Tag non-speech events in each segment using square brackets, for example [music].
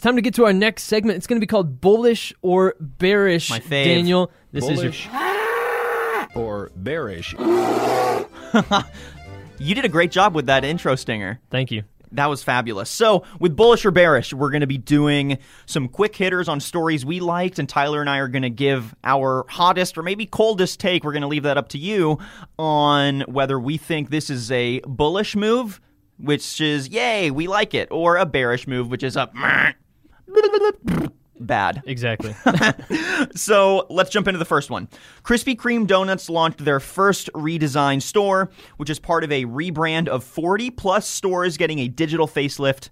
It's time to get to our next segment. It's going to be called Bullish or Bearish. My fave. Daniel, this Bullish is your. [laughs] or bearish. [laughs] You did a great job with that intro stinger. Thank you. That was fabulous. So, with bullish or bearish, we're going to be doing some quick hitters on stories we liked, and Tyler and I are going to give our hottest or maybe coldest take. We're going to leave that up to you on whether we think this is a bullish move, which is yay, we like it, or a bearish move, which is a [laughs] bad. Exactly. [laughs] So let's jump into the first one. Krispy Kreme Donuts launched their first redesigned store, which is part of a rebrand of 40 plus stores getting a digital facelift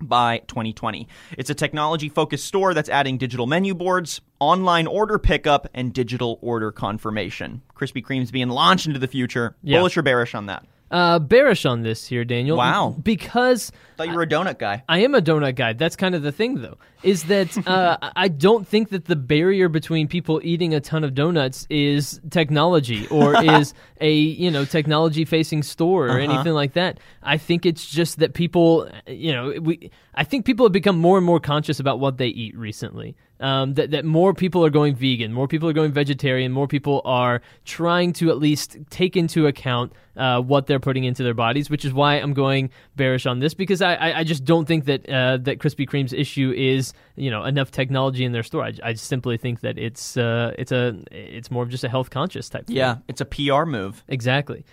by 2020. It's a technology focused store that's adding digital menu boards, online order pickup, and digital order confirmation. Krispy Kreme's being launched into the future. Yeah. Bullish or bearish on that? Uh, bearish on this here, Daniel. Wow. Because Thought you were a donut guy. I am a donut guy. That's kind of the thing, though, is that uh, [laughs] I don't think that the barrier between people eating a ton of donuts is technology or [laughs] is a you know technology facing store or anything like that. I think it's just that people, you know, we. I think people have become more and more conscious about what they eat recently. Um, that that more people are going vegan, more people are going vegetarian, more people are trying to at least take into account uh, what they're putting into their bodies, which is why I'm going bearish on this because I, I, I just don't think that uh, that Krispy Kreme's issue is you know enough technology in their store. I, I simply think that it's uh, it's a it's more of just a health conscious type. thing. Yeah, it's a PR move. Exactly.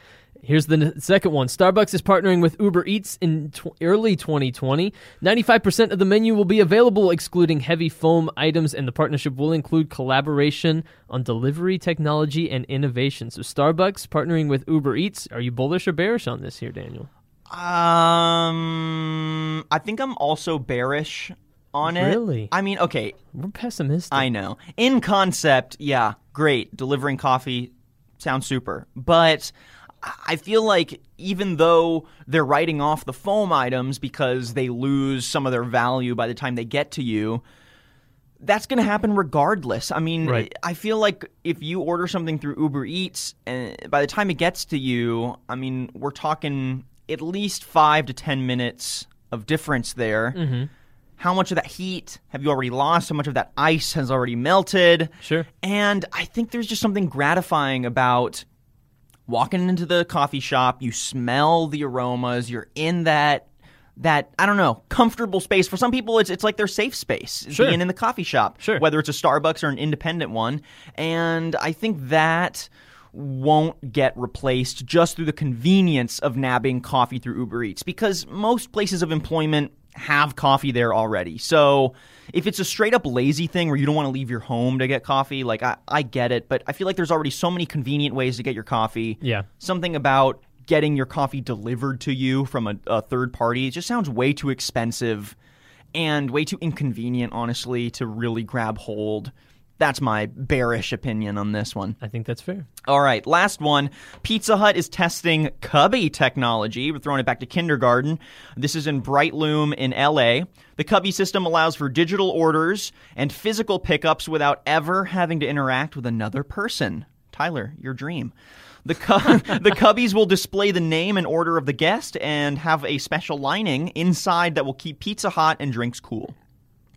Here's the second one. Starbucks is partnering with Uber Eats in tw- early 2020. 95% of the menu will be available, excluding heavy foam items, and the partnership will include collaboration on delivery technology and innovation. So, Starbucks partnering with Uber Eats. Are you bullish or bearish on this here, Daniel? Um, I think I'm also bearish on it. Really? I mean, okay, We're pessimistic. I know. In concept, yeah, great. Delivering coffee sounds super. But I feel like even though they're writing off the foam items because they lose some of their value by the time they get to you, that's going to happen regardless. I mean, Right. I feel like if you order something through Uber Eats, and by the time it gets to you, I mean, we're talking at least five to 10 minutes of difference there. Mm-hmm. How much of that heat have you already lost? How much of that ice has already melted? Sure. And I think there's just something gratifying about walking into the coffee shop, you smell the aromas, you're in that that I don't know, comfortable space. For some people it's it's like their safe space Sure. being in the coffee shop. Sure. Whether it's a Starbucks or an independent one. And I think that won't get replaced just through the convenience of nabbing coffee through Uber Eats because most places of employment have coffee there already. So if it's a straight up lazy thing where you don't want to leave your home to get coffee, like I, I get it, but I feel like there's already so many convenient ways to get your coffee. Yeah. Something about getting your coffee delivered to you from a, a third party it just sounds way too expensive and way too inconvenient, honestly, to really grab hold. That's my bearish opinion on this one. I think that's fair. All right, last one. Pizza Hut is testing Cubby technology. We're throwing it back to kindergarten. This is in Brightloom in LA. The Cubby system allows for digital orders and physical pickups without ever having to interact with another person. Tyler, your dream. The, cu- [laughs] the cubbies will display the name and order of the guest and have a special lining inside that will keep pizza hot and drinks cool.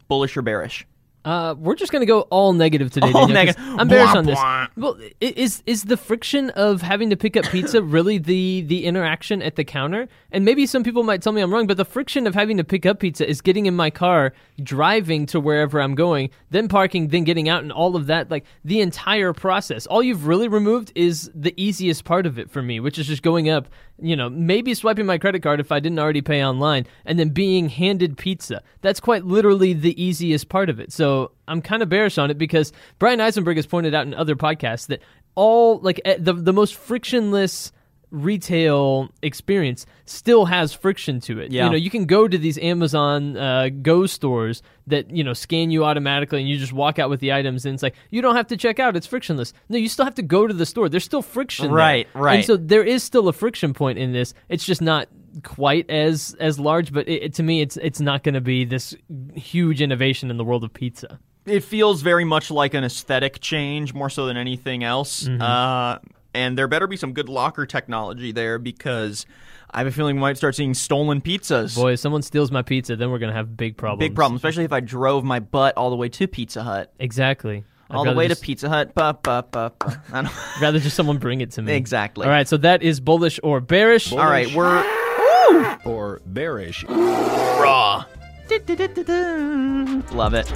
Bullish or bearish? Uh, we're just gonna go all negative today. All Daniel, negative. I'm bearish Blah, on this. blah. Well, is is the friction of having to pick up pizza [laughs] really the the interaction at the counter? And maybe some people might tell me I'm wrong, but the friction of having to pick up pizza is getting in my car, driving to wherever I'm going, then parking, then getting out, and all of that. Like the entire process. All you've really removed is the easiest part of it for me, which is just going up. You know, maybe swiping my credit card if I didn't already pay online, and then being handed pizza. That's quite literally the easiest part of it. So I'm kind of bearish on it because Bryan Eisenberg has pointed out in other podcasts that all like eh, the the most frictionless retail experience still has friction to it. Yeah. You know, you can go to these Amazon uh, Go stores that you know scan you automatically, and you just walk out with the items, and it's like you don't have to check out; it's frictionless. No, you still have to go to the store. There's still friction, there. Right, right. And so there is still a friction point in this. It's just not quite as as large, but it, it- to me, it's it's not going to be this huge innovation in the world of pizza. it feels very much like an aesthetic change more so than anything else. Uh, and there better be some good locker technology there because I have a feeling we might start seeing stolen pizzas. Boy, if someone steals my pizza, then we're gonna have big problems. Big problem, especially if I drove my butt all the way to Pizza Hut. Exactly. I'd All the way just- to Pizza Hut. Ba, ba, ba, ba. I don't- [laughs] Rather just someone bring it to me. Exactly. All right, so that is bullish or bearish. All right, we're or bearish. raw. Love it.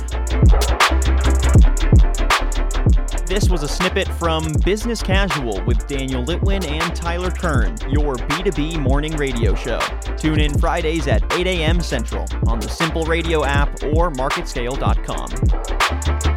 This was a snippet from Business Casual with Daniel Litwin and Tyler Kern, your B2B morning radio show. Tune in Fridays at 8 a.m. Central on the Simple Radio app or marketscale.com.